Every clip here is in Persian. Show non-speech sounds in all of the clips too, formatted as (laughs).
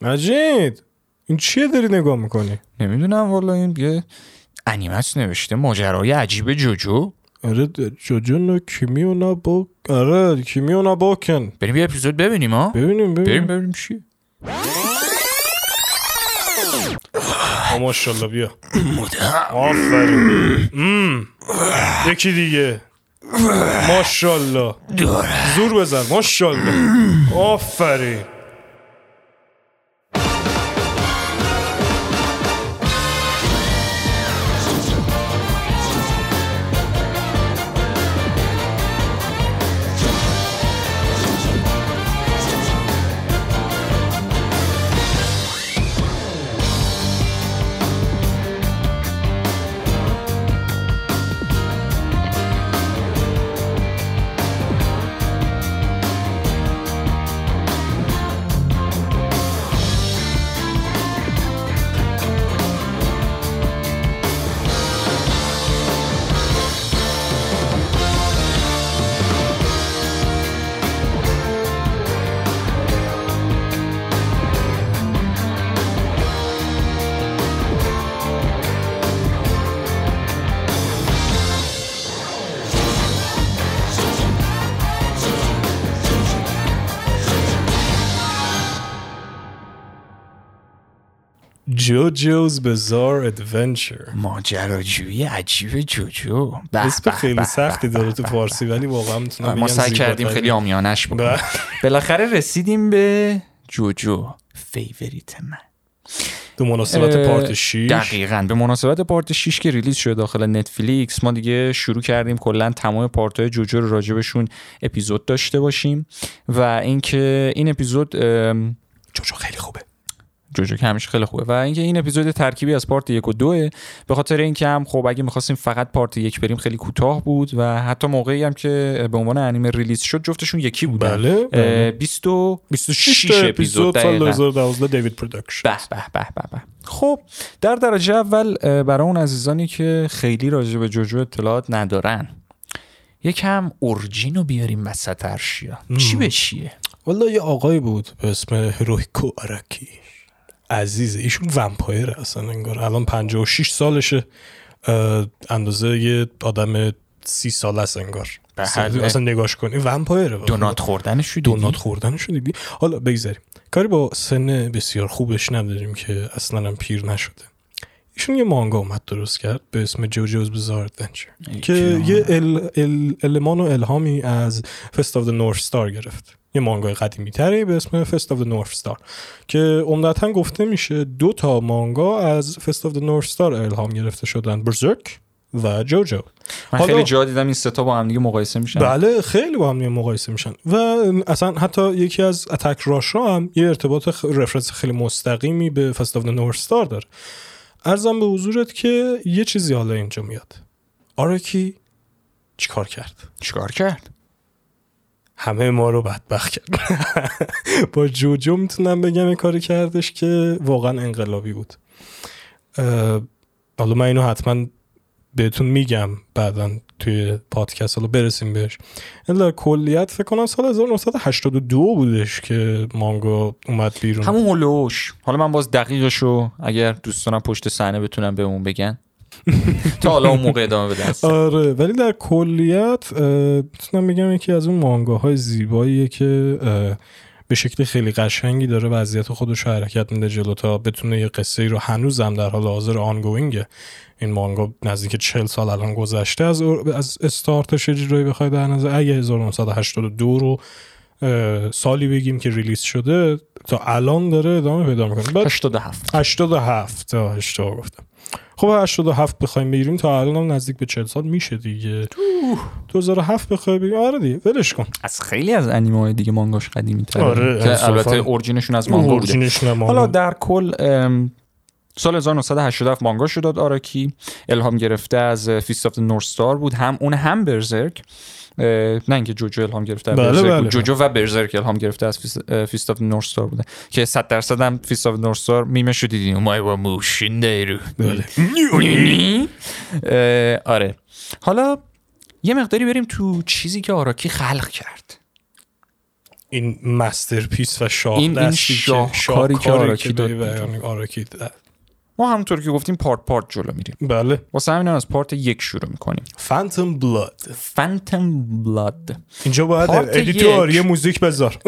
مجید این چیه داری نگاه می‌کنی؟ نمی‌دونم والا این یه انیمس نوشته ماجرای عجیب جوجو. آره جوجو نو کیمی و نابو آره کیمی و نابوکن. بریم یه اپیزود ببینیم ها ببینیم بریم ببینیم ببینیم چیه. آه، ماشاءالله بیا. آفرین. یکی دیگه. ماشاءالله. زور بزن ماشاءالله. آفرین. جوجوز بزار ادونچر. ماجراجویی عجیب جوجو. به، اسم به، خیلی به، سختی به، داره به، تو به. فارسی ولی واقعا می‌تونم ما سعی کردیم. خیلی آمیانش بکنیم. به. بالاخره رسیدیم به جوجو فیوریت من. تو مناسبت پارت 6 دقیقا. به مناسبت پارت 6 که ریلیز شده داخل نتفلیکس ما دیگه شروع کردیم کلا تمام پارت های جوجو رو راجبشون اپیزود داشته باشیم. و اینکه این اپیزود جوجو خیلی خوبه. جوجو که همیشه خیلی خوبه. و اینکه این اپیزود ترکیبی از part یک و دوه به خاطر اینکه هم خب اگه می‌خواستیم فقط part یک بریم خیلی کوتاه بود و حتی موقعی هم که به عنوان انیمه release شد جفتشون یکی بودن بله بله. 26 تا اپیزود اپیزود سال دقیقاً. 2012 David Production به به به به به. خب در درجه اول برای اون عزیزانی که خیلی راجع به جوجو اطلاعات ندارن یکم origin رو بیاریم وسط ارشیا چی به چیه؟ والا یه آقایی بود به اسم هیروهیکو آراکی. عزیزه ایشون vampire اصلا انگار. الان 56 سالشه. اندازه یه آدم سی ساله است انگار. بله. اصلا نگاش کنی. vampire ه دونات خوردنش دیدی؟ دونات خوردنش دیدی. حالا بگذاریم. کاری با سن بسیار خوبش نداریم که اصلا هم پیر نشده. ایشون یه مانگا اومد درست کرد. به اسم JoJo's Bizarre که. یه ال، ال، المان و الهامی از Fist of North Star گرفت. یه مانگای قدیمی تری به اسم Fist of North Star که عمدتا گفته میشه دو تا مانگا از Fist of North Star الهام گرفته شدن Berserk و جوجو من خیلی جا دیدم این ستا با هم دیگه مقایسه میشن. بله خیلی با هم دیگه مقایسه میشن. و اصلا حتی یکی از attack rush ا هم یه ارتباط خ... reference خیلی مستقیمی به Fist of North Star داره. عرضم به حضورت که یه چیزی حالا اینجا میاد. آراکی چیکار کرد؟ چیکار کرد؟ همه ما رو بدبخت کرد. (laughs) با جوجو می‌تونم بگم یه کاری کردش که واقعا انقلابی بود. حالا من اینو حتما بهتون میگم بعدا توی پادکست حالا برسیم بهش. این در کلیت فکر کنم سال 1982 بودش که مانگا اومد بیرون. همون هلوش حالا من باز دقیقشو اگر دوستانم پشت صحنه بتونم بهمون بگن. (laughs) تا حالا اون موقع ادامه بده آره ولی در کلیت می‌تونم بگم یکی از اون مانگاهای زیباییه که به شکل خیلی قشنگی داره وضعیت خودش رو حرکت میده جلو تا بتونه یه قصه ای رو هنوزم در حال حاضر آنگوینگه این مانگا نزدیک 40 سال الان گذشته از از استارتش اجرایی بخوای در نظر اگه 1982 رو سالی بگیم که ریلیز شده تا الان داره ادامه پیدا می‌کنه. بعد 87 87 تا اشتباه گفتم. خب 87 بخوایم بگیریم تا الان هم نزدیک به 40 سال میشه دیگه. 2007 بخوای بگیم آره دیگه ولش کن. از خیلی از انیمه های دیگه مانگاش قدیمی تره آره، که. البته origin شون از مانگا بوده. حالا در کل سال 1987 مانگا شد داد آراکی الهام گرفته از Fist of North Star بود. هم اون هم Berserk نه اینکه جوجو الهام گرفته بله، بله،. جوجو و Berserk الهام گرفته از Fist of North Star بوده که 100 درصد هم Fist of North Star meme ش رو دیدین お前はもう死んでいる بله. آره حالا یه مقداری بریم تو چیزی که آراکی خلق کرد این masterpiece و شاه این- این شاهکاری که آراکی داد آراکی داد. ما همونطور که گفتیم part part جلو میریم. بله. واسه همین از part یک شروع می‌کنیم. Phantom Blood Phantom Blood اینجا باید editor. یه موزیک بذار. (laughs)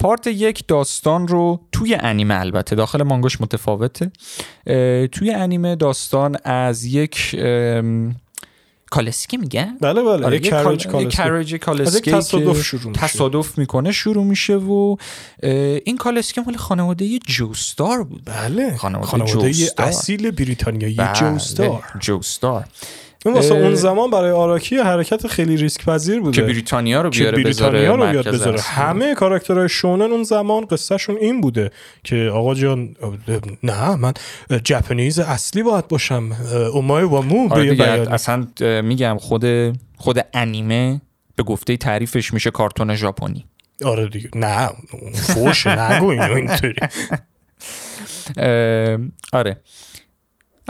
part یک داستان رو توی انیمه البته داخل مانگاش متفاوته. توی انیمه داستان از یک کالسکی میگن بله بله آره، یه یک کالسکی. کالسکی تصادف شروع میشه. تصادف می‌کنه شروع میشه و این کالسکی مال خانواده جوستار بود بله خانواده خانواده جوستار. اصیل بریتانیایی بله، جوستار جوستار این واسه اون زمان برای آراکی حرکت خیلی ریسک پذیر بوده. که بریتانیا رو که بیاره بریتانیا بذاره رو بیاد بذاره. همه کاراکترهای شونن اون زمان قصهشون این بوده که آقا جان نه من جپنیز اصلی باید باشم. اومای و مو آره اصلا میگم خود خود انیمه به گفته تعریفش میشه کارتون ژاپنی. آره دیگه. نه اون فوش نگو اینو اینطوری. (laughs) آره.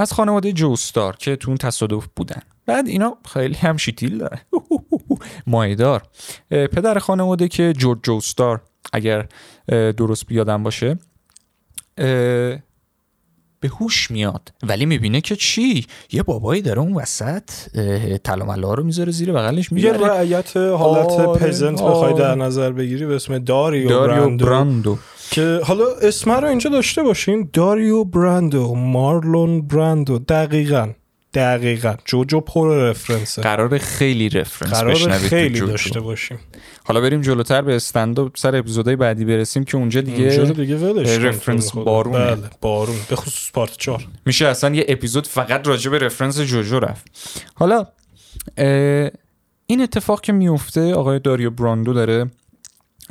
از خانواده جوستار که تو اون تصادف بودن. بعد اینا خیلی هم شیتیل داره (laughs) مایدار. پدر خانواده که جورج جوستار اگر درست بیادم باشه به هوش میاد. ولی می‌بینه که چی؟ یه بابایی داره اون وسط اه، طلا ملا رو می‌ذاره زیر بغلش یه میگه رعیت حالت آره، پزنت بخوای در آره. نظر بگیری به اسم داریو, داریو براندو براندو که حالا اسم رو اینجا داشته باشین. داریو براندو مارلون براندو. دقیقا دقیقا. جوجو پر رفرنسه قرار خیلی رفرنس قرار خیلی جوجو. داشته باشیم. حالا بریم جلوتر به استنداپ سر اپیزودهای بعدی برسیم که اونجا دیگه اونجا دیگه ولش رفرنس. بارونه. بله بارون به خصوص پارت 4 میشه اصلا یه اپیزود فقط راجع به رفرنس جوجو رفت. حالا این اتفاق که میفته آقای داریو براندو داره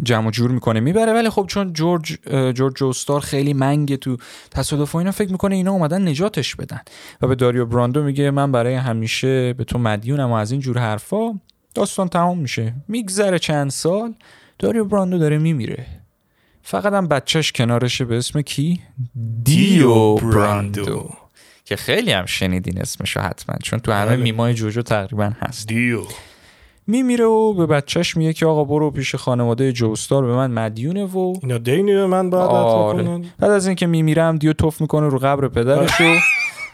جمع و جور می‌کنه. می‌بره ولی خب چون جورج جورج جوستار خیلی منگه تو تصادف و اینا فکر می‌کنه اینا اومدن نجاتش بدن. و به داریو براندو میگه من برای همیشه به تو مدیونم و از این جور حرفا. داستان تمام میشه. میگذره چند سال داریو براندو داره میمیره. فقط هم بچهش کنارشه به اسم کی؟ دیو براندو. که خیلی هم شنیدین اسمشو حتما چون تو همه بله. میمای جوجو تقریبا هست. دیو. میمیره و به بچهش میگه که آقا برو پیش خانواده جوستار به من مدیونه و اینا دینی به من بعد آره. بعد از اینکه میمیرم دیو توف می‌کنه رو قبر پدرش و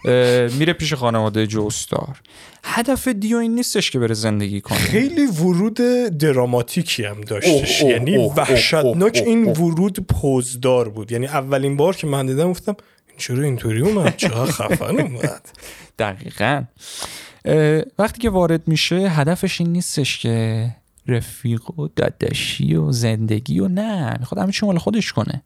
اه، میره پیش خانواده جوستار. هدف دیو این نیستش که بره زندگی کنه. خیلی ورود دراماتیکی هم داشتش. اوه، اوه، یعنی اوه، وحشتناک این. ورود پوزدار بود. یعنی اولین بار که من دیدم گفتم این چرا اینطوری اومد؟ چقدر خفن اومد؟ (laughs) دقیقا. وقتی که وارد میشه هدفش این نیستش که رفیق و داداشی و زندگی و نه می‌خواد همه چی مال خودش کنه.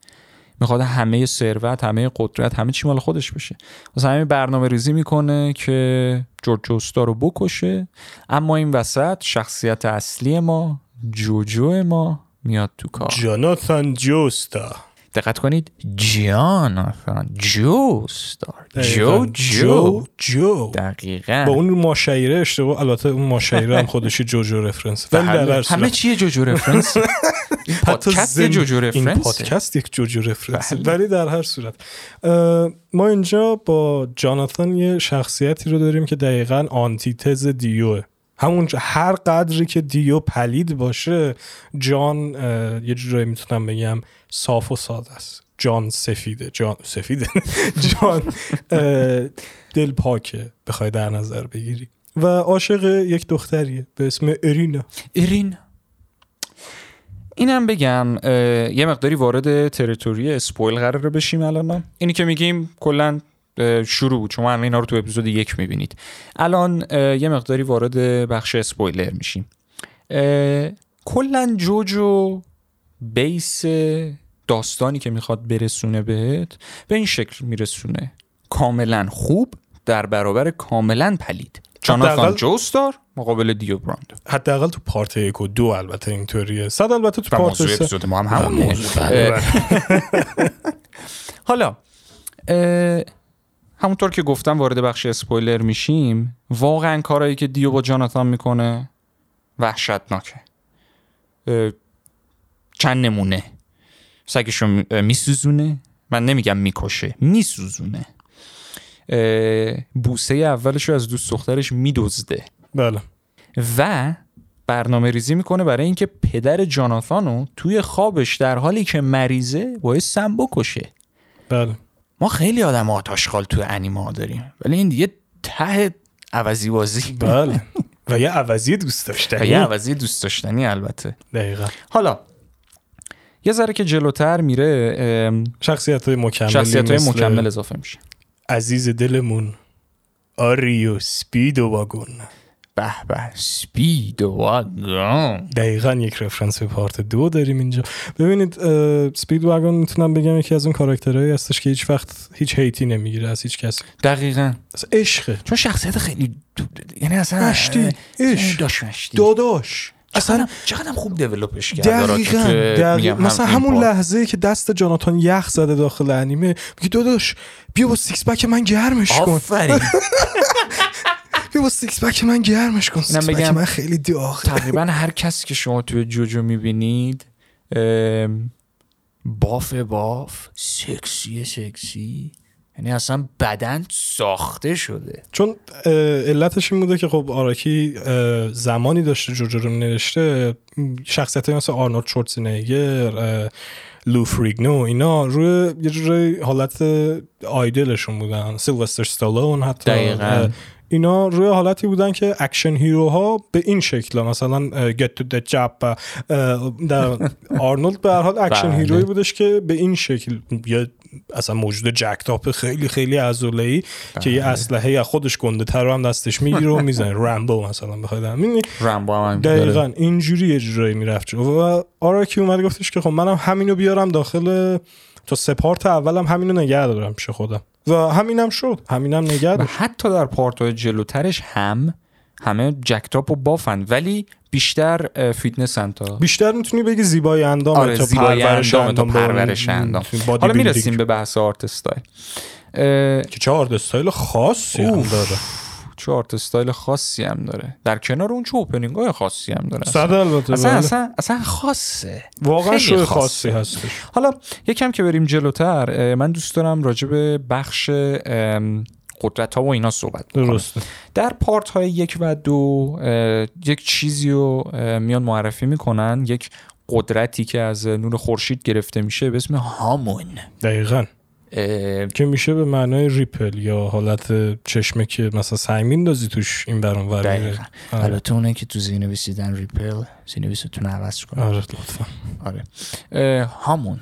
می‌خواد همه ثروت همه قدرت همه چی مال خودش بشه. واسه همین برنامه ریزی می‌کنه که جورج جوستا رو بکشه اما این وسط شخصیت اصلی ما جوجو ما میاد تو کار. جاناتان جوستا. دقت کنید. جوستار جو دقیقاً. جو جو. دقیقا. با اون ماشیره اشتباه البته اون ماشیره هم خودشی جوجو reference. ولی همه, چیه جوجو reference؟ (laughs) این حتی پادکست زن- یه جوجو این reference پادکست یک جوجو reference. ولی در هر صورت. ما اینجا با جاناتان یه شخصیتی رو داریم که دقیقا antithesis دیوه. همون هر قدری که دیو پلید باشه جان یه جورایی می‌تونم بگم صاف و ساده است. جان سفیده جان سفیده. (laughs) جان دل پاکه بخوای در نظر بگیری. و عاشق یک دختریه به اسم ارینا. ایرین اینم بگم یه مقداری وارد تریتوری اسپویل قراره بشیم الان. اینی که میگیم کلا شروع بود. شما همه اینا رو تو اپیزود یک می‌بینید. الان یه مقداری وارد بخش اسپویلر میشیم. کلا جوجو بیس داستانی که می‌خواد برسونه بهت به این شکل میرسونه. کاملا خوب در برابر کاملا پلید. جاناتان جوستار مقابل دیو براندو حداقل تو پارت یک و دو البته اینطوریه. صد البته تو پارت موضوع سه. اپیزود ما هم همونه. موضوع- بله، اه، (laughs) حالا همونطور که گفتم وارد بخش اسپویلر میشیم. واقعا کارهایی که دیو با جاناتان می‌کنه وحشتناکه. چند نمونه. سگشو میسوزونه. من نمیگم می‌کشه میسوزونه. بوسه اولش رو از دوست دخترش میدزده. بله. و برنامه ریزی می‌کنه برای اینکه پدر جاناتانو توی خوابش در حالی که مریضه باید سم بکشه. بله. ما خیلی آدم آتاشخال توی انیما داریم. ولی این دیگه ته عوضی بازی بله. (laughs) و یه عوضی دوست و داشتنی یه عوضی دوست داشتنی البته. دقیقا. حالا یه ذره که جلوتر میره شخصیت های مکمل شخصیت های مکمل اضافه میشه. عزیز دلمون آریو سپید و واگون به به سپید واگن دقیقا یک رفرنس به پارت دو داریم اینجا ببینید Speedwagon می‌تونم بگم یکی از اون کاراکترهایی هستش که هیچ وقت هیچ hate ی نمی‌گیره از هیچ کسی دقیقا اصلا عشقه چون شخصیت خیلی. یعنی اصلا اه، عشق. داداش اصلا چقدر خوب develop ش که دقیقا, دقیقا. هم مثلا همون part. لحظه که دست جاناتان یخ زده داخل انیمه میگه داداش بیا با six-pack من گرمش کن آفرین (laughs) بیا با six-pack من گرمش کن. six-pack بگم من خیلی داغه. تقریبا (laughs) هر کسی که شما توی جوجو می‌بینید buff buff سکسی سکسی یعنی اصلا بدن ساخته شده. چون علتش این بوده که خب آراکی زمانی داشته جوجو رو نوشته شخصیت مثل آرنولد شوارتزنگر لو فریگنو اینا روی یه جوری حالت idol شون بودن. سیلوستر استالون حتی. دقیقاً. اینا روی حالتی بودن که action hero ها به این شکل مثلا get to the choppa در (laughs) آرنولد به هر حال اکشن بله. hero ی بودش که به این شکل یه اصلا موجود jacked up خیلی خیلی عضله‌ای که یه اسلحه از خودش گنده تر رو هم دستش می‌گیره و می‌زنه رامبو (laughs) مثلا بخواید همین رمبو هم. دقیقا اینجوری یه جورایی می‌رفت. و آراکی اومد گفتش که خب منم همینو بیارم داخل تا سه part اولم همینو نگه دارم پیش خودم و همینم شد. همینم نگه و حتی در part جلوترش هم همه jacked up و buff ن ولی بیشتر فیتنس تا بیشتر می‌تونی بگی زیبای اندام آره تا زیبای پرورش اندام تا اندام پرورش اندام. حالا می‌رسیم به بحث art style. که چه art style خاصی هم. داره. چه art style خاصی هم داره. در کنار اون چه opening های خاصی هم داره. صد البته اصلا بله. اصلا اصلا خاصه. واقعا خاصه. خاصی هستش. حالا یکم که بریم جلوتر من دوست دارم راجع به بخش قدرت ها و اینا صحبت درسته. در part های یک و دو یک چیزی رو میان معرفی می‌کنن. یک قدرتی که از نور خورشید گرفته میشه به اسم هامون. دقیقا. که میشه به معنای ripple یا حالت چشمه که مثلا سنگ میندازی توش این برون ور دقیقا. آره. البته اونایی که تو زیرنویسیدن ripple زیرنویستون عوض کنن آره لطفا. آره. هامون.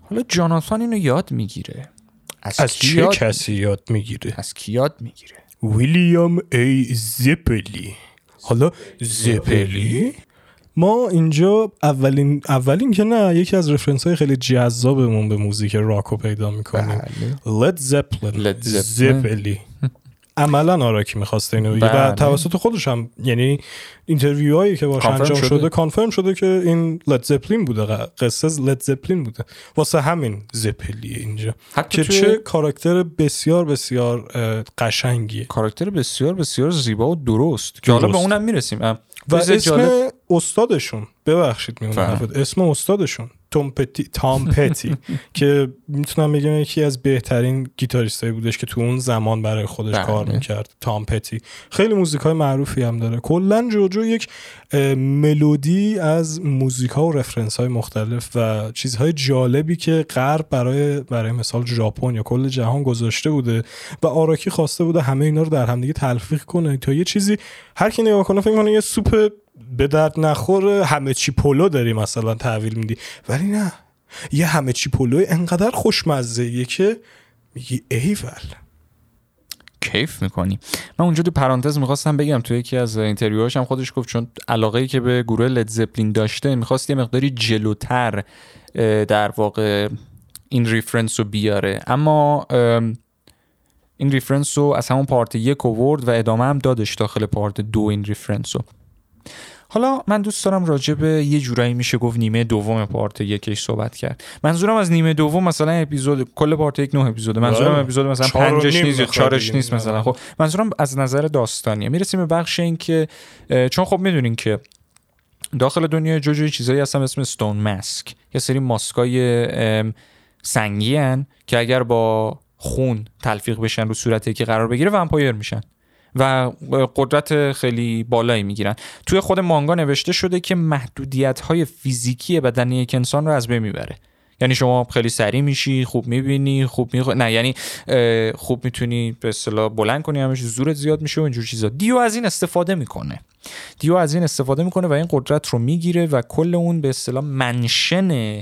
حالا جاناتان اینو یاد می‌گیره. از, از چه یاد کسی یاد می‌گیره؟ از کی یاد می‌گیره؟ ویلیام ای زپلی. حالا زپلی؟ ما اینجا اولین اولین که نه یکی از reference های خیلی جذابمون به موزیک راکو پیدا می‌کنیم. بله. لد زپلین. زپلی عملا آراکی می‌خواسته اینو. بگه بله. و توسط خودش هم یعنی interview هایی که باش انجام شده. شده confirm شده که این لد زپلین بوده. قصه از لد زپلین بوده. واسه همین زپلیه اینجا. حتی که توی چه کاراکتر بسیار بسیار اه، قشنگیه. کاراکتر بسیار بسیار زیبا و درست. که حالا به. اونم می‌رسیم. و اسم جالب- استادشون ببخشید. حرفت. اسم استادشون توم پتی تام پتی (laughs) که می‌تونم بگم یکی از بهترین گیتاریستایی بودش که تو اون زمان برای خودش. کار می‌کرد تام پتی خیلی موزیک های معروفی هم داره کلا جوجو یک ملودی از موزیک ها و reference های مختلف و چیزهای جالبی که غرب برای برای مثال ژاپن یا کل جهان گذاشته بوده و آراکی خواسته بوده همه اینا رو در همدیگه تلفیق کنه تا یه چیزی هر کی نگاه کنه فکر کنه یه سوپ به درد نخور همه چی پلو داری مثلا تحویل میدی. ولی نه یه همه چی پلو انقدر خوشمزه که میگی ایول. کیف می‌کنی. من اونجا تو پرانتز می‌خواستم بگم تو یکی از interview هاش هم خودش گفت چون علاقه ای که به گروه لد زپلین داشته می‌خواست یه مقداری جلوتر در واقع این reference رو بیاره. اما ام، این reference رو از همون part یک آورد و ادامه هم دادش داخل part دو این reference رو. حالا من دوست دارم راجع به یه جورایی میشه گفت نیمه دوم part یکش صحبت کرد. منظورم از نیمه دوم مثلا اپیزود کل part یک نه اپیزوده. منظورم بله. اپیزود مثلا پنجش نیست یا بگی. نیست مثلا. خب منظورم از نظر داستانیه. می‌رسیم به بخش این که چون خب می‌دونین که داخل دنیای جوجو یه چیزایی هستن اسم ستون ماسک یه سری ماسکای سنگی هن که اگر با خون تلفیق بشن رو صورت که قرار بگیره ومپایر میشن. و قدرت خیلی بالایی می‌گیرن. توی خود مانگا نوشته شده که محدودیت های فیزیکی بدنی یک انسان رو از بین می‌بره. یعنی شما خیلی سریع میشی خوب می‌بینی خوب می... نه یعنی خوب می‌تونی به اصطلاح بلند کنی همش زورت زیاد میشه و اینجور چیزا. دیو از این استفاده می‌کنه. دیو از این استفاده می‌کنه و این قدرت رو می‌گیره و کل اون به اصطلاح منشن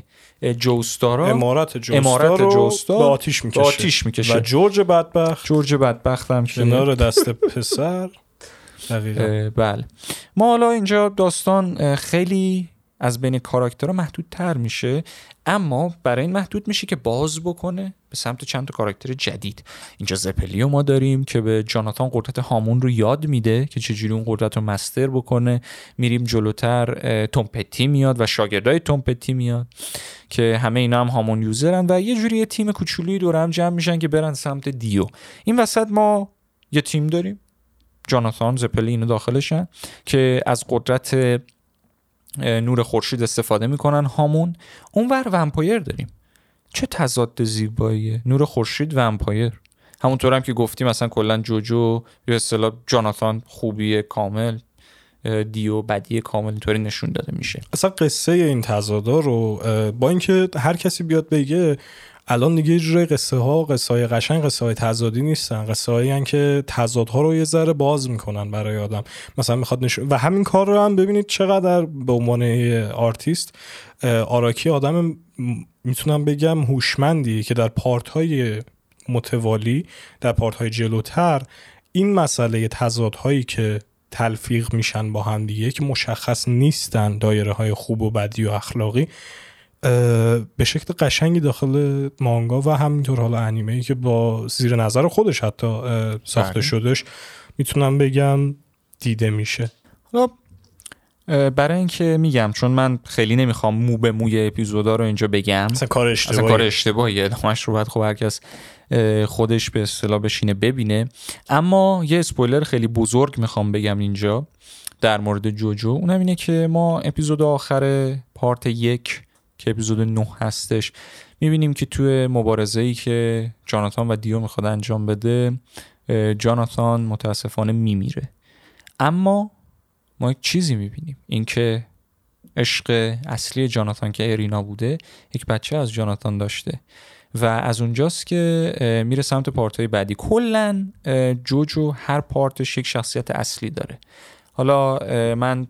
جوستارا امارت جوستار امارت جوستار به آتیش می‌کشه. آتیش می‌کشه. و جورج بدبخت. جورج بدبخت هم کنار دست پسر. بله. ما حالا اینجا داستان خیلی از بین کاراکترها محدودتر میشه. اما برای این محدود میشه که باز بکنه به سمت چند تا کاراکتر جدید. اینجا زپلیو ما داریم که به جاناتان قدرت هامون رو یاد میده که چجوری اون قدرت رو مستر بکنه. میریم جلوتر تانپتی میاد و شاگردای تانپتی میاد که همه اینا هم هامون user ن و یه جوری یه تیم کوچولویی دور هم جمع میشن که برن سمت دیو. این وسط ما یه تیم داریم. جاناتان زپلی اینا داخلشن که از قدرت نور خورشید استفاده می‌کنن هامون. اونور vampire داریم. چه تضاد زیباییه. نور خورشید vampire. همونطور هم که گفتیم مثلا کلا جوجو به اصطلاح جاناتان خوبی کامل. دیو بدی کامل اینطوری نشون داده میشه. اصلا قصه این تضادا رو با اینکه هر کسی بیاد بگه الان دیگه یه قصه ها قصه های قشنگ قصه های تضادی نیستن. قصه هایی که تضادها رو یه ذره باز می‌کنن برای آدم. مثلا می‌خواد نشون و همین کار رو هم ببینید چقدر به عنوان آرتیست آراکی آدم می‌تونم بگم هوشمندی که در part های متوالی در پارت های جلوتر این مسئله تضادهایی که تلفیق میشن با هم دیگه که مشخص نیستن دایره های خوب و بدی و اخلاقی به شکل قشنگی داخل مانگا و همینطور حالا انیمه ای که با زیر نظر خودش حتی ساخته بله. شدش می‌تونم بگم دیده میشه. حالا برای اینکه میگم چون من خیلی نمی‌خوام مو به موی اپیزودا رو اینجا بگم. اصلا کار اشتباهی. اصلا کار اشتباهیه همش رو باید خب هرکس خودش به اصطلاح بشینه ببینه. اما یه اسپویلر خیلی بزرگ می‌خوام بگم اینجا در مورد جوجو. اونم اینه که ما اپیزود آخر پارت یک که اپیزود 9 هستش. می‌بینیم که توی مبارزه ای که جاناتان و دیو می‌خواد انجام بده جاناتان متاسفانه میمیره. اما ما یک چیزی می‌بینیم. اینکه عشق اصلی جاناتان که ارینا بوده یک بچه از جاناتان داشته. و از اونجاست که میره سمت پارت های بعدی. کلا جوجو هر پارتش یک شخصیت اصلی داره. حالا من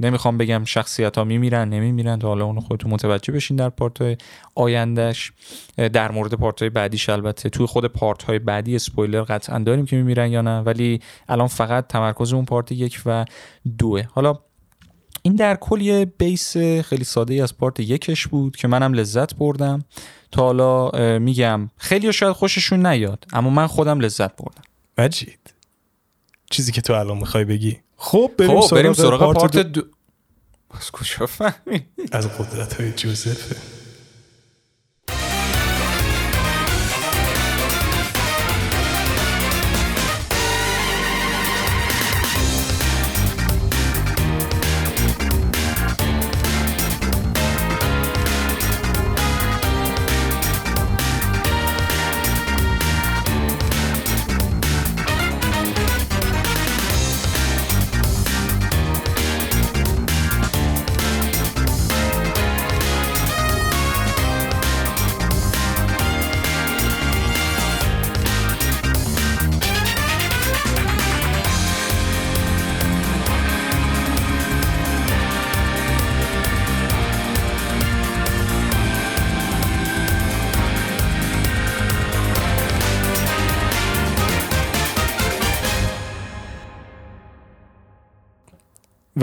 نمی‌خوام بگم شخصیت ها میمیرن نمیمیرن تا حالا اونو خودتون متوجه بشین در پارت های آیندهش در مورد پارت های بعدیش البته. توی خود پارت های بعدی اسپویلر قطعا داریم که میمیرن یا نه ولی الان فقط تمرکز اون پارت یک و دوه. حالا این در کل یه بیس خیلی ساده از پارت یکش بود که منم لذت بردم. تا حالا میگم خیلی شاید خوششون نیاد اما من خودم لذت بردم. مجید چیزی که تو الان می‌خوای بگی؟ خب بریم, خب بریم سراغ, پارت دو... از کجا فهمی؟ از قدرت های جوزفه.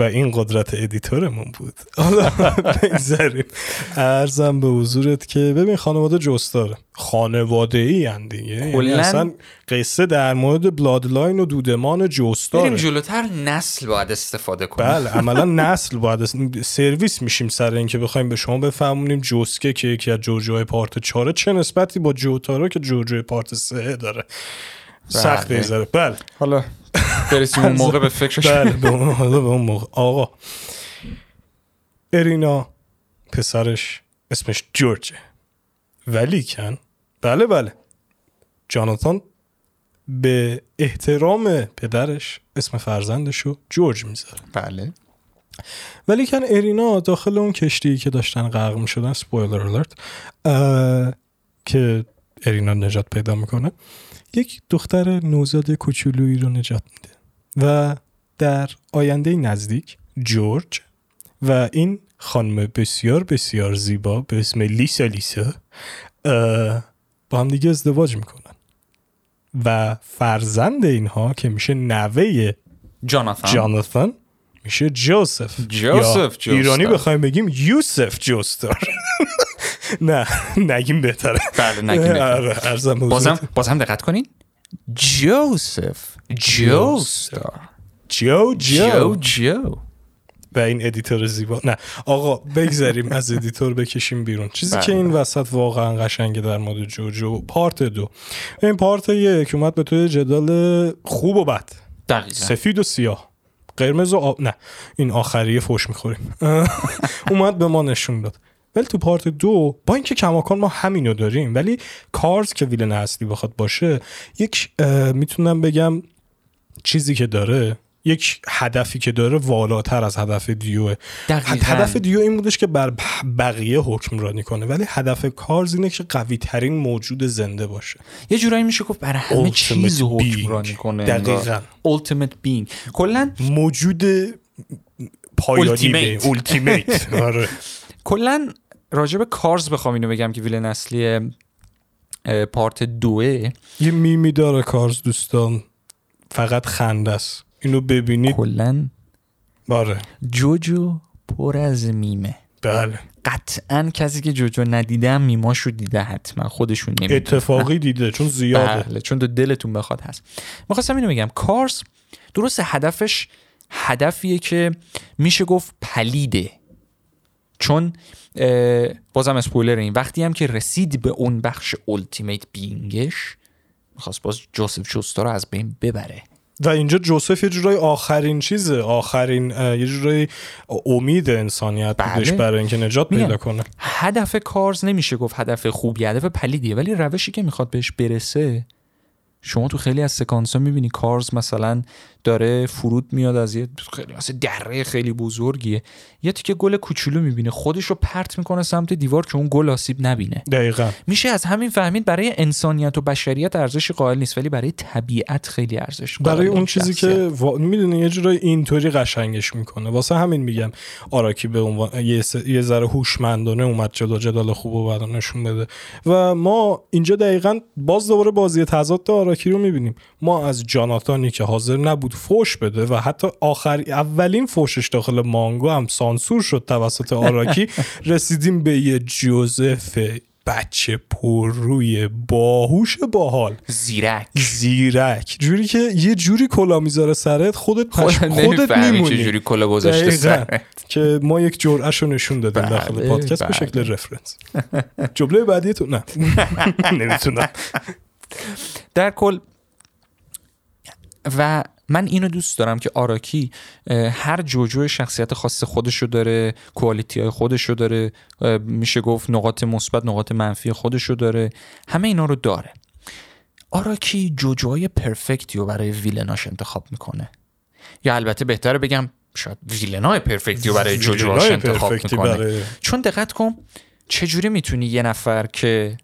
و این قدرت editor مون بود. حالا (laughs) بگذاریم. عرضم به حضورت که ببین خانواده جوستاره. خانواده ای دیگه. یعنی اصلا قصه در مورد bloodline و دودمان جوستاره. بریم جلوتر نسل باید استفاده کنیم. بله (laughs) عملا نسل باید سرویس میشیم سر اینکه بخوایم به شما بفهمونیم جوسکه که یکی از جوجوهای part چاره چه نسبتی با جوتارو که جوجوی part سه داره. سخت بله. بله. حالا برسیم اون موقع به فکرش بله به اون موقع آقا ارینا پسرش اسمش جورجه ولی کن بله بله جاناتان به احترام پدرش اسم فرزندش رو جورج می‌ذاره بله ولی کن ارینا داخل اون کشتی که داشتن غرق می‌شدن سپویلر الرت که ارینا نجات پیدا می‌کنه یک دختر نوزاد کوچولویی رو نجات میده و در آینده نزدیک جورج و این خانم بسیار بسیار زیبا به اسم لیسا لیسا با هم دیگه ازدواج می‌کنن. و فرزند اینها که میشه نوه جاناتان. جاناتان میشه جوزف. جوزف. ایرانی بخوایم بگیم یوسف جوستر (laughs) نه نگیم بهتره. بله نگیم بهتره. آره، بازم. بازم دقت کنین. جوزف. جوستار جو جو. جو و این editor زیبا. نه آقا بگذاریم از editor بکشیم بیرون. چیزی بله. که این وسط واقعا قشنگه در مورد جوجو. part دو. این part یک اومد به توی جدال خوب و بد. دقیقا. سفید و سیاه. قرمز و آب نه این آخریه فوش می‌خوریم. (laughs) اومد به ما نشون داد. ولی تو پارت دو با اینکه کماکان ما همینو داریم ولی کارز که ویلن اصلی بخواد باشه یک می‌تونم بگم چیزی که داره یک هدفی که داره والاتر از هدف دیوه دقیقاً. هدف دیو این بودش که بر بقیه حکمرانی کنه ولی هدف کارز اینه که قوی ترین موجود زنده باشه یه جورایی میشه گفت برای همه چیز being. حکمرانی کنه دقیقاً. ultimate being کلا موجود پایانی ultimate. (laughs) آره کلا راجع به کارز بخوام اینو بگم که ویلن اصلی پارت دوه. یه میمی داره کارز دوستان. فقط خنده است. اینو ببینید. کلا آره جوجو پر از میمه. بله. قطعا کسی که جوجو ندیده هم میماشو دیده حتما. خودشون نمی‌دونه اتفاقی دیده چون زیاده. بله چون تو دلتون بخواد هست. می‌خواستم اینو بگم. کارز درست هدفش هدفیه که میشه گفت پلیده. چون بازم اسپویلر این وقتی هم که رسید به اون بخش اولتیمیت بینگش می‌خواست باز جوزف شوستا رو از بین ببره و اینجا جوزف یه جورای آخرین چیزه آخرین یه جورای امید انسانیت بله. بودش برای اینکه نجات. پیدا کنه هدف کارز نمیشه گفت هدف خوبی هدف پلیدیه ولی روشی که می‌خواد بهش برسه شما تو خیلی از سکانس ها می‌بینی کارز مثلا داره فرود میاد از یه خیلی مثلا دره خیلی بزرگیه. یه تیکه گل کوچولو می‌بینه. خودش رو پرت می‌کنه سمت دیوار که اون گل آسیب نبینه. دقیقا. میشه از همین فهمید برای انسانیت و بشریت ارزشی قائل نیست ولی برای طبیعت خیلی ارزش برای اون چیزی. که وا... می‌دونی یه جورای اینطوری قشنگش می‌کنه. واسه همین میگم آراکی به عنوان یه, س... یه ذره هوشمندانه اومد جلو جدال خوب و نشون بده و ما اینجا دقیقا باز دوباره بازی تضاد آراکی رو می‌بینیم. ما از جاناتانی که حاضر نبود فوش بده و حتی آخر اولین فوشش داخل مانگو هم سانسور شد توسط آراکی (laughs) رسیدیم به یه جوزف بچه پرروی باهوش باحال. زیرک. زیرک. جوری که یه جوری کلا می‌ذاره سرت خودت پش... خودت میمونی. چجوری کلا گذاشته. سرت. که ما یک جرعش رو نشون دادیم بله، داخل پادکست به بله. شکل رفرنس جمله بعدی تو نه. (laughs) نمی‌تونم. در کل و من اینو دوست دارم که آراکی هر جوجو شخصیت خاص خودشو داره کوالیتی های خودشو داره میشه گفت نقاط مثبت نقاط منفی خودشو داره همه اینا رو داره. آراکی جوجوهای پرفکتی رو برای ویلناش انتخاب می‌کنه. یا البته بهتره بگم شاید ویلنای پرفکتی رو برای جوجوهاش انتخاب می‌کنه. برای- چون دقت کن چجوری می‌تونی یه نفر که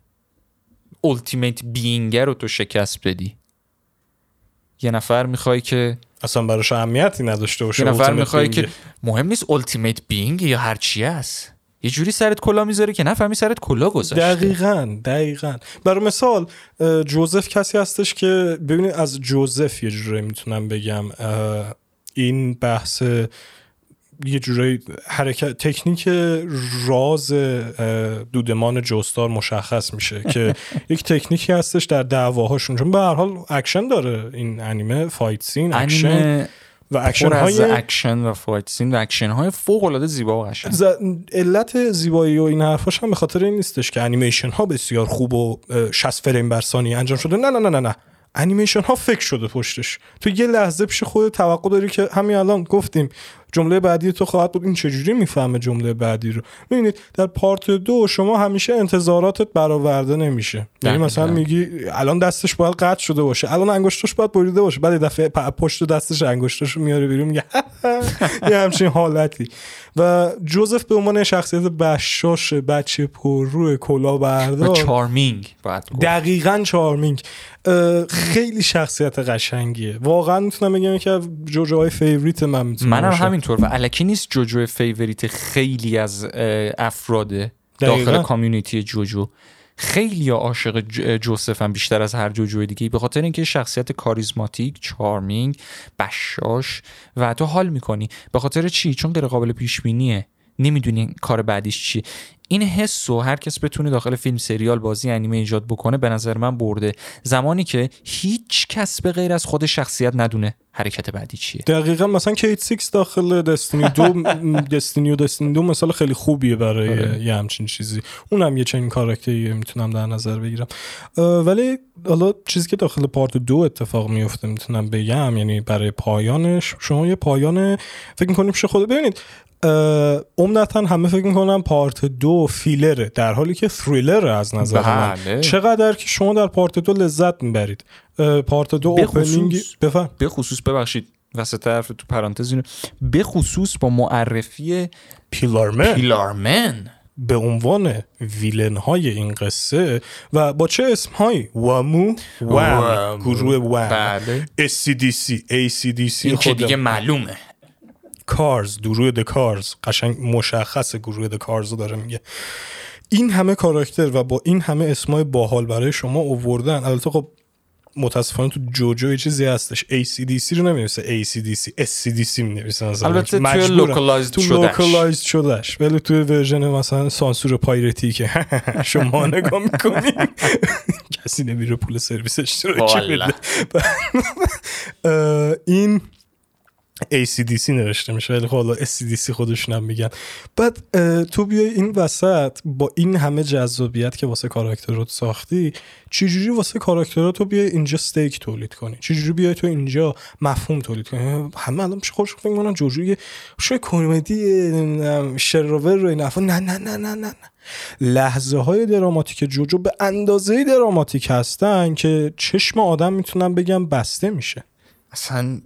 التیمیت بینگر رو تو شکست بدی. یه نفر می‌خوای که اصلا براش اهمیتی نداشته باشه یه نفر می‌خوای. که مهم نیست التیمیت بینگ یا هر چی هست. یه جوری سرت کلا می‌ذاره که نفهمی سرت کلا گذاشته دقیقا دقیقا. برای مثال جوزف کسی هستش که ببینید از جوزف یه جوری می‌تونم بگم این بحث یه جورایی حرکت تکنیک راز دودمان جوستار مشخص میشه (laughs) که یک تکنیکی هستش در دعواهاشون. چون به هر حال اکشن داره این انیمه fight scene اکشن و اکشن های اکشن و fight scene و اکشن های فوق العاده زیبا و قشنگ. ز- علت زیبایی و این حرفاش هم به خاطر این نیستش که انیمیشن ها بسیار خوب و اه، 60 فریم بر ثانیه انجام شده. نه نه نه نه نه. انیمیشن ها فکر شده پشتش. تو یه لحظه پیش خود توقع داری که همین الان گفتیم جمله بعدی تو خواهد بود. این چجوری می‌فهمه جمله بعدی رو؟ ببینید در part دو شما همیشه انتظاراتت برآورده نمیشه. یعنی مثلا میگی الان دستش باید قطع شده باشه الان انگشتش باید بریده باشه. بعد دفعه پشت دستش انگشتش رو میاره بیرون میگه (laughs) یه همچین حالتی. و جوزف به عنوان شخصیت بشاش بچه پررو کلا برادر charming دقیقا charming. خیلی شخصیت قشنگیه. واقعا می‌تونم بگم که جوجو های favorite من می‌تونم منم همینطور و الکی نیست جوجو favorite خیلی از افراده داخل community جوجو. خیلی عاشق جوزف بیشتر از هر جوجو دیگه. به خاطر اینکه شخصیت کاریزماتیک charming بشاش و تو حال می‌کنی. به خاطر چی؟ چون غیر قابل پیش بینیه نمی‌دونی کار بعدیش چی. این حس و هر کس بتونه داخل فیلم سریال بازی انیمه ایجاد بکنه به نظر من برده. زمانی که هیچ کس به غیر از خود شخصیت ندونه حرکت بعدی چیه. دقیقا مثلا کید سیکس داخل Destiny دو (laughs) Destiny و Destiny دو مثال خیلی خوبیه برای آره. یه همچین چیزی. اونم یه چنین character یه می‌تونم در نظر بگیرم. ولی حالا چیزی که داخل part دو اتفاق میفته می‌تونم بگم یعنی برای پایانش شما یه پایان فکر می‌کنیم پیش خود ببینید عمدتا همه فکر می‌کنن part دو فیلره در حالی که تریلره از نظر من. بله. چقدر که شما در part دو لذت می‌برید. پارت دو اوپنینگ بفهم. به خصوص ببخشید وسط طرف تو پرانتز اینو به خصوص با معرفی پیلارمن پیلارمن به عنوان ویلن های این قصه و با چه اسم هایی وامو؟ وام. گروه وام. بله. SCDC ACDC این که دیگه معلومه. کارز گروه د کارز قشنگ مشخص گروه د کارز داره میگه. این همه کاراکتر و با این همه اسمای باحال برای شما اووردن. البته خب متاسفانه تو جوجو یه چیزی هستش. ACDC رو نمی‌نویسه. ACDC SCDC می‌نویسه البته تو localized تو localized شده‌ش. ولی تو ورژن مثلا سانسور pirate ی که (laughs) شما نگاه می‌کنی (laughs) کسی نمیره پول سرویس اشتراکی بده این ACDC نوشته میشه ولی خب حالا SCDC خودشون هم میگن. بعد تو بیای این وسط با این همه جذابیت که واسه کاراکترات ساختی چجوری واسه کاراکترات تو بیای اینجا استیک تولید کنی؟ چجوری بیای تو اینجا مفهوم تولید کنی؟ همه الان میشه خودش فکر می‌کنن جوجوی شوی کمدی شروور رو این نه نه نه نه نه لحظه های دراماتیک جوجو به اندازه دراماتیک هستن که چشم آدم می‌تونم بگم بسته میشه. اصلا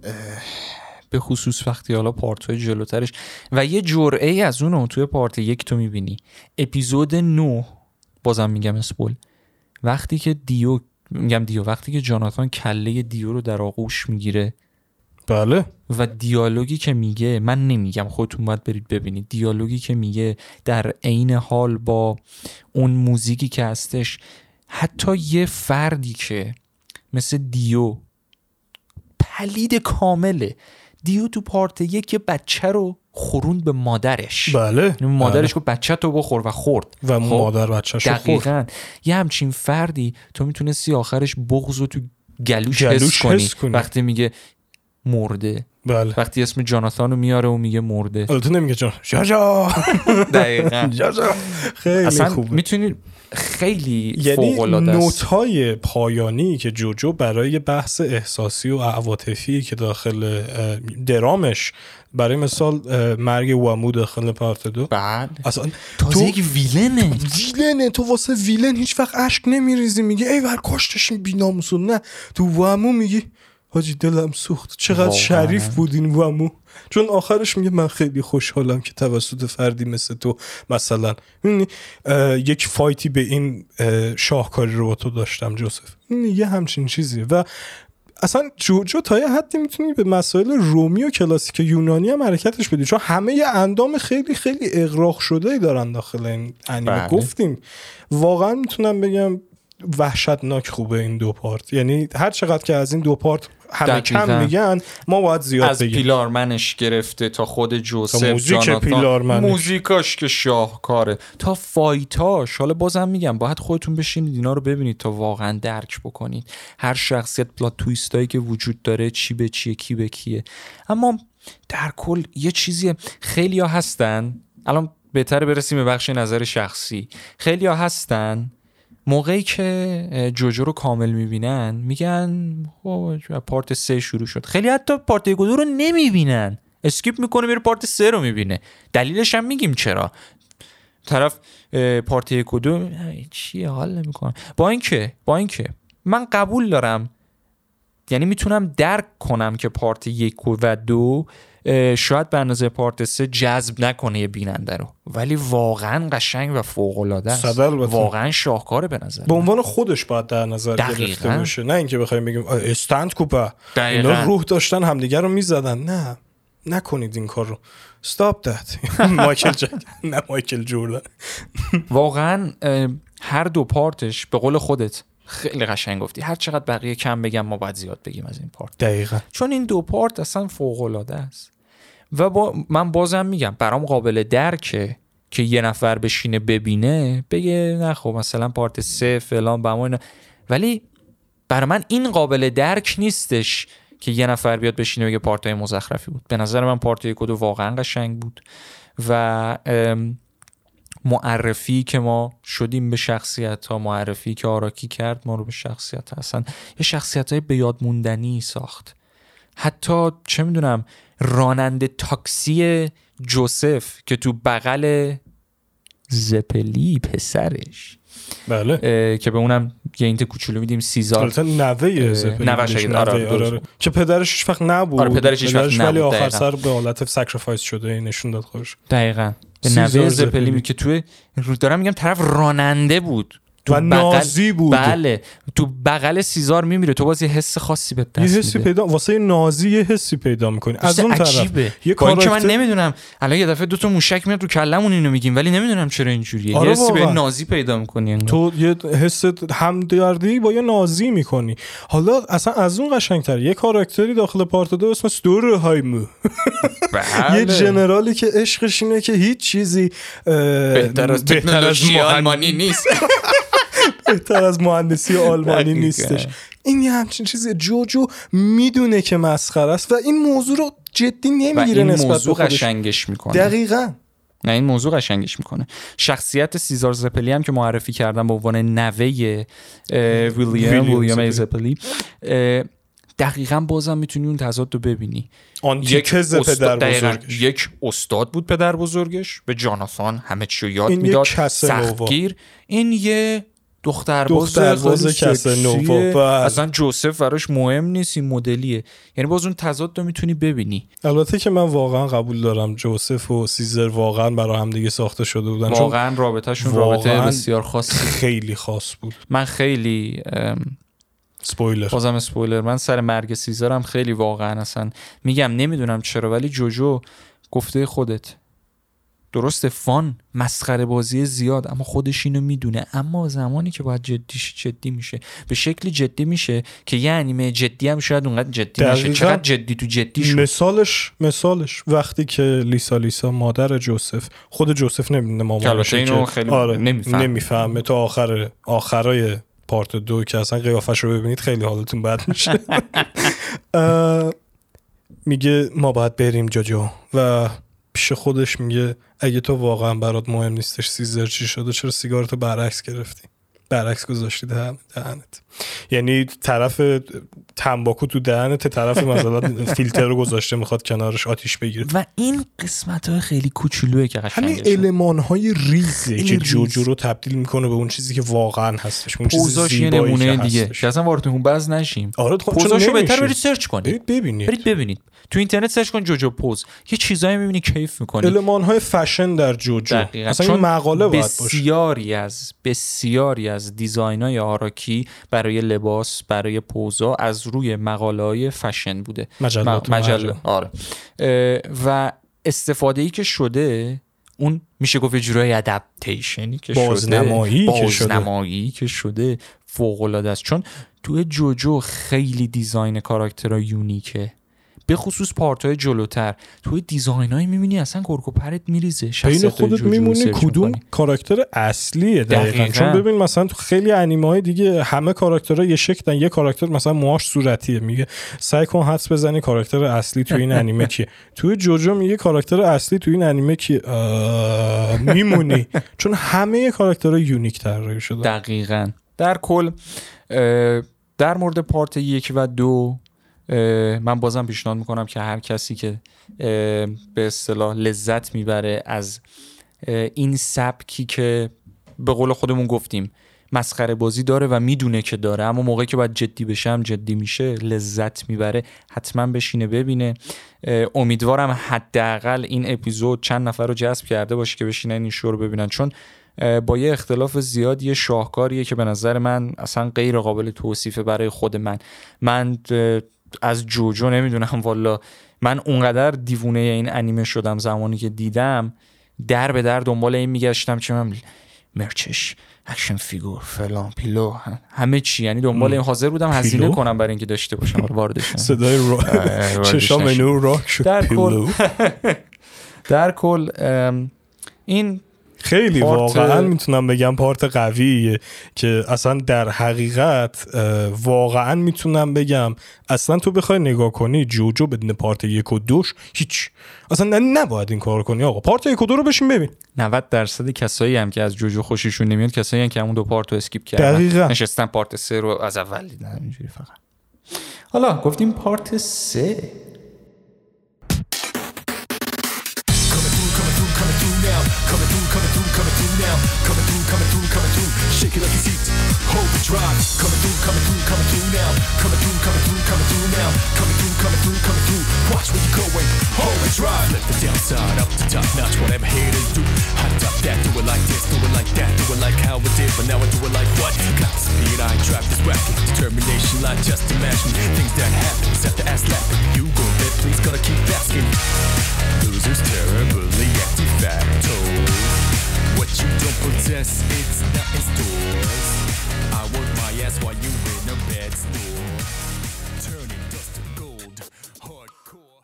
به خصوص وقتی حالا پارت های جلوترش. و یه جرعه ای از اونو توی پارت یک تو می‌بینی. اپیزود 9 بازم میگم اسپول وقتی که دیو میگم دیو وقتی که جاناتان کله دیو رو در آغوش می‌گیره. بله. و دیالوگی که میگه من نمیگم خودتون باید برید ببینید. دیالوگی که میگه در عین حال با اون موزیکی که هستش حتی یه فردی که مثل دیو پلید کامله. دیو تو پارت یک یه بچه رو خوروند به مادرش. بله. مادرش بله. بچه تو بخور و خورد. و خب؟ مادر بچه شو خورد یه همچین فردی تو می‌تونستی آخرش بغض رو تو گلوش, گلوش حس, کنی. وقتی میگه مرده. بله. وقتی اسم جاناتان رو میاره و میگه مرده. تو نمیگه جان. جا (laughs) دقیقا. خیلی اصلا خوبه. می‌تونی خیلی یعنی فوق نوت های پایانی که جوجو برای بحث احساسی و عواطفی که داخل درامش برای مثال مرگ وامو داخل پارت دو بعد اصلا تازه یک ویلنه. ویلنه. تو واسه ویلن هیچ وقت اشک نمیریزی میگه ای ور کشتش بیناموسون نه. تو وامو میگی حاجی دلم سوخت. چقدر شریف بود این وامو. چون آخرش میگه من خیلی خوشحالم که توسط فردی مثل تو مثلا یک فایتی به این شاهکاری رو با تو داشتم جوزف. یه همچین چیزیه. و اصلا جوجو تا یه حدی می‌تونی به مسائل رومی و کلاسیک یونانی هم حرکتش بدی. چون همه یه اندام خیلی خیلی اغراق شده ای دارن داخل این انیمه. بله. گفتیم. واقعا می‌تونم بگم وحشتناک خوبه این دو پارت. یعنی هر چقدر که از این دو پارت همه کم میگن ما باید زیاد از بگیم. پیلارمنش گرفته تا خود جوزف موزیک پیلارمنش؟ موزیکاش که شاهکاره. تا فایتاش. حالا بازم میگم باید خودتون بشینید اینا رو ببینید تا واقعا درک بکنید. هر شخصیت پلات تویستایی که وجود داره چی به چیه کی به کیه. اما در کل یه چیزی خیلی ها هستن. الان بهتره برسیم به بخش نظر شخصی. خیلی ها هستن موقعی که جوجو رو کامل می‌بینن میگن پارت سه شروع شد. خیلی حتی پارت یک رو نمی‌بینن. اسکیپ می‌کنه میره پارت سه رو می‌بینه. دلیلش هم میگیم چرا. طرف پارت یک و دو چیه؟ حال نمی‌کنه با اینکه با اینکه من قبول دارم یعنی می‌تونم درک کنم که پارت یک و دو شاید به اندازه پارت سه جذب نکنه یه بیننده رو. ولی واقعا قشنگ و فوق العاده است واقعا شاهکاره به نظر به عنوان خودش باید در نظر گرفته باشه. نه اینکه بخوایم بگیم استند کوپه. اینا روح داشتن همدیگه رو می‌زدن. نه نکنید این کار رو. Stop that. (laughs) مایکل نه مایکل جوردن. واقعا هر دو پارتش به قول خودت خیلی قشنگ گفتی. هر چقدر بقیه کم بگم ما باید زیاد بگیم از این پارت. دقیقا. چون این دو پارت اصلا فوق العاده است. و با من بازم میگم برام قابل درکه که یه نفر بشینه ببینه بگه نه خب مثلا پارت سه فلان به ولی برای من این قابل درک نیستش که یه نفر بیاد بشینه بگه پارت های مزخرفی بود. به نظر من پارت یک واقعا قشنگ بود و معرفی که ما شدیم به شخصیت ها معرفی که آراکی کرد ما رو به شخصیت ها اصلا یه شخصیت های به یاد موندنی ساخت. حتی چه می‌دونم راننده تاکسی جوزف که تو بغل زپلی پسرش. بله. که به اونم یه hint کوچولو میدیم سیزار البته نوه زپلی آره, آره, آره. که پدرش هیچ وقت نبود. آره پدرش هیچ وقت ولی آخر سر به حالت sacrifice شده نشون داد خودش. دقیقاً. به نوه زپلی که توی دارم میگم طرف راننده بود. تو و نازی بود. بله. تو بغل سیزار میمیره تو باز یه حس خاصی به دست یه حسی پیدا واسه نازی یه حسی پیدا می‌کنی. از اون طرف. یه کار که من نمی‌دونم. الان یه دفعه دو تا موشک میاد رو کلمون اینو میگیم. ولی نمی‌دونم چرا اینجوریه. آره یه حسی به نازی پیدا می‌کنی تو یه حس همدردی با یه نازی می‌کنی. حالا اصلا از اون قشنگتر. یه کاراکتری داخل پارت دو اسمش دور هایمو. بله. (laughs) یه جنرالی که عشقش اینه که هیچ چیزی بهتر از تکنولوژی آلمانی نیست. (laughs) بهتر از مهندسی آلمانی نیستش. این یه همچین چیزی جوجو می‌دونه که مسخره است و این موضوع رو جدی نمی‌گیره نسبت موضوع قشنگش می‌کنه. دقیقا. نه این موضوع قشنگش می‌کنه. شخصیت سیزار زپلی هم که معرفی کردم به عنوان نوه ویلیام ویلیام زپلی. دقیقا بازم می‌تونی اون تضاد رو ببینی. یک پدر بزرگش. یک استاد بود پدر بزرگش. به جاناثان همه چی یاد می‌داد. سختگیر. این یه دختر باز نووا اصلا جوزف براش مهم نیست این مدلیه. یعنی باز اون تضاد رو می‌تونی ببینی. البته که من واقعا قبول دارم جوزف و سیزر واقعا برای هم دیگه ساخته شده بودن. واقعا رابطهشون رابطه بسیار خاصی. خیلی خاص بود. من خیلی سپویلر. بازم سپویلر. من سر مرگ سیزرم خیلی واقعا اصلا میگم نمی‌دونم چرا ولی جوجو گفته خودت. درسته فان مسخره بازی زیاد اما خودش اینو می‌دونه. اما زمانی که باید جدیش جدی میشه. به شکلی جدی میشه که یه انیمه جدی هم شاید اونقدر جدی نشه. چقدر جدی تو جدی شد؟ مثالش مثالش وقتی که لیسا لیسا مادر جوزف خود جوزف نمی‌دونه مامانش اینو خیلی آره نمی‌فهمه. نمی‌فهمه. تا آخر آخرای پارت دو که اصلا قیافش رو ببینید خیلی حالتون بد میشه. (laughs) میگه ما باید بریم جاجو و پیش خودش میگه اگه تو واقعا برات مهم نیستش سیزر چی شده چرا سیگارتو برعکس گرفتی؟ برعکس گذاشتی دهنت. یعنی طرف تنباکو تو دهنت طرف مثلا (laughs) فیلتر رو گذاشته می‌خواد کنارش آتیش بگیره. و این قسمت های خیلی کوچولوه که همین علمان های ریزه که جوجو رو تبدیل می‌کنه به اون چیزی که واقعا هستش اون چیزی یه نمونه دیگه. که اصلا واردتون pose نشیم. آره pose اشو بهتر برید search کنید. برید ببینید. برید ببینید. تو اینترنت search کن جوجو pose. یه چیزایی می‌بینی کیف می‌کنی. المان های فشن در جوجو. اصلا مقاله باید بسیاری از بسیاری از design های آراکی برای لباس برای pose ا از روی مقاله های فشن بوده. مجلات مجله. آره. و استفاده ای که شده اون میشه گفت جورای adaptation ی که بازنمایی شده. بازنمایی که شده. فوق العاده است. چون تو جوجو خیلی design کاراکترها unique ه. به خصوص part های جلوتر. توی design های می‌بینی اصلا کرک و پرت میریزه. بین خودت میمونی کدوم کاراکتر اصلیه دقیقا. چون ببین مثلا تو خیلی انیمه های دیگه همه کاراکترها یه شکلن. یه کاراکتر مثلا موهاش صورتیه. میگه سعی کن حدس بزنی کاراکتر اصلی تو این انیمه کیه. (laughs) توی جوجو میگه کاراکتر اصلی تو این انیمه کیه. میمونی. چون همه کاراکترها یونیک طراحی شده. دقیقا. در کل در مورد پارت یک و دو من بازم پیشنهاد می‌کنم که هر کسی که به اصطلاح لذت می‌بره از این سبکی که به قول خودمون گفتیم مسخره بازی داره و می‌دونه که داره اما موقعی که باید جدی بشم جدی میشه لذت می‌بره حتما بشینه ببینه. امیدوارم حداقل این اپیزود چند نفر رو جذب کرده باشه که بشینن این شو رو ببینن. چون با یه اختلاف زیاد یه شاهکاریه که به نظر من اصلا غیر قابل توصیفه برای خود من. من از جوجو نمی‌دونم والا من اونقدر دیوونه این انیمه شدم زمانی که دیدم در به در دنبال این میگشتم که من merch ش action figure فلان pillow همه چی. یعنی دنبال این حاضر بودم هزینه کنم برای اینکه داشته باشم واردش صدای رو چشام اینو شد در کل (laughs) در کل این خیلی واقعا می‌تونم بگم پارت قویه که اصلا در حقیقت واقعا می‌تونم بگم اصلا تو بخوای نگاه کنی جوجو بدون پارت یک و دوش هیچ. اصلا نباید این کار کنی آقا. پارت یک و دو رو بشین ببین. 90 درصد کسایی هم که از جوجو خوششون نمیاد کسایی هم که همون دو پارت رو اسکیپ کردن. دقیقا. نشستن پارت سه رو از اول دیدن. اینجوری فقط. حالا گفتیم پارت سه. Shake it like it's heat. Hold the drive. Coming through, coming through, coming through now. Coming through, coming through, coming through now. Coming through, coming through, coming through. Watch where you're going. Hold the drive. Let the downside up to top notch. Whatever haters do. Hot top that. Do it like this. Do it like that. Do it like how it did. But now I do it like what? Got the speed. I trap this racket. Determination. Like just imagine things that happen. Set the ass laughing. You go bet. Please gonna keep asking. Losers terribly active facto. What you don't possess, it's not in stores. I work my ass while you in a bad store. Turning dust to gold, hardcore.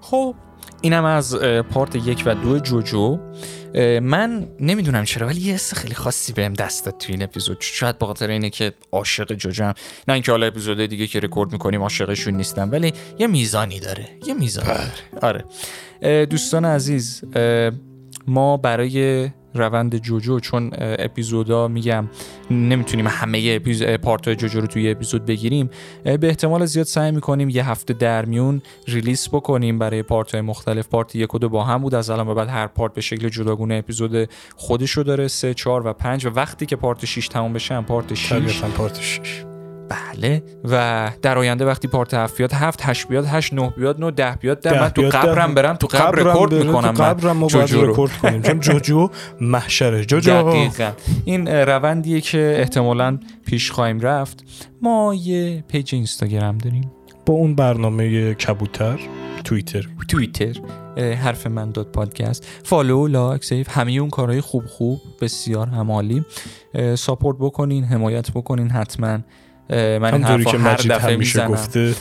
خب اینم از پارت یک و دو جوجو. من نمی‌دونم چرا ولی یه حس خیلی خاصی بهم دست داد تو این اپیزود. شاید به خاطر اینه که عاشق جوجم نه اینکه حالا اپیزود دیگه که رکورد می‌کنیم عاشقشون نیستم ولی یه میزانی داره یه میزانی داره. آره. دوستان عزیز ما برای روند جوجو چون اپیزودا میگم نمی‌تونیم همه اپیزود پارت جوجو رو توی اپیزود بگیریم. به احتمال زیاد سعی می‌کنیم یه هفته در میون release بکنیم برای part های مختلف. part یک و دو با هم بود. از الان به بعد هر part به شکل جداگونه اپیزود خودشو داره. سه چهار و پنج. و وقتی که part 6 تموم بشه هم part 6 part 6 بله. و در آینده وقتی part هفت بیاد هفت هشت بیاد هشت نه بیاد نه ده بیاد ده, من تو قبرم برم تو قبر رکورد می‌کنم تو قبرم ما باید رکورد کنیم. چون جوجو محشره. جوجو. دقیقا. این روندیه که احتمالا پیش خواهیم رفت. ما یه page اینستاگرام داریم. با اون برنامه کبوتر توییتر. توییتر حرف من داد پادکست. follow like save همه اون کارهای خوب خوب بسیار همالی support بکنین حمایت بکنین حتما. من این که هر دفعه همیشه گفته.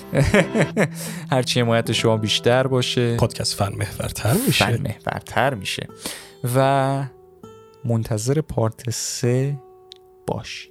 (laughs) هرچی حمایت شما بیشتر باشه. پادکست فن محورتر میشه. فن محورتر میشه. و منتظر پارت سه باش.